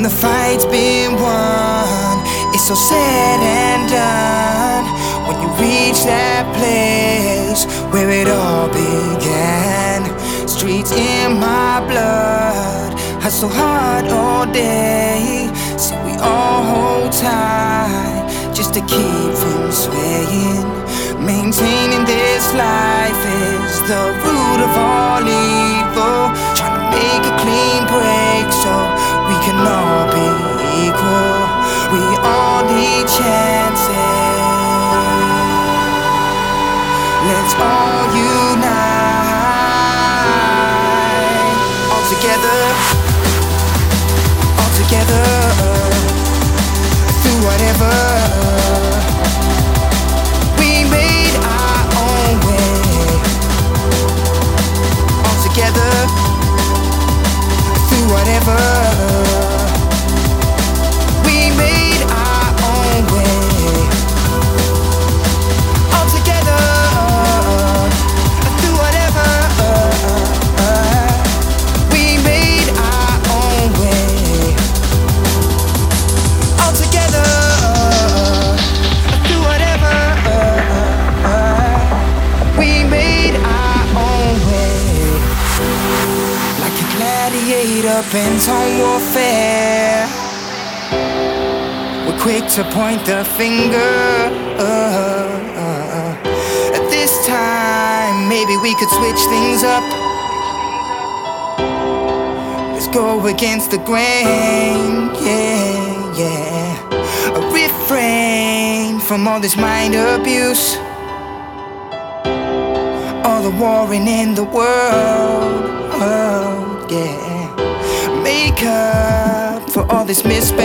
when the fight's been won, it's so said and done. When you reach that place where it all began, streets in my blood, hustle hard all day. See, we all hold tight just to keep from swaying. Maintaining this life can all be equal. We all need chances. Let's all unite. All together. Gladiator bent on warfare. We're quick to point the finger. Uh, uh, uh. At this time, maybe we could switch things up. Let's go against the grain, yeah, yeah. A refrain from all this mind abuse. All the warring in the world, world, yeah. Make up for all this time.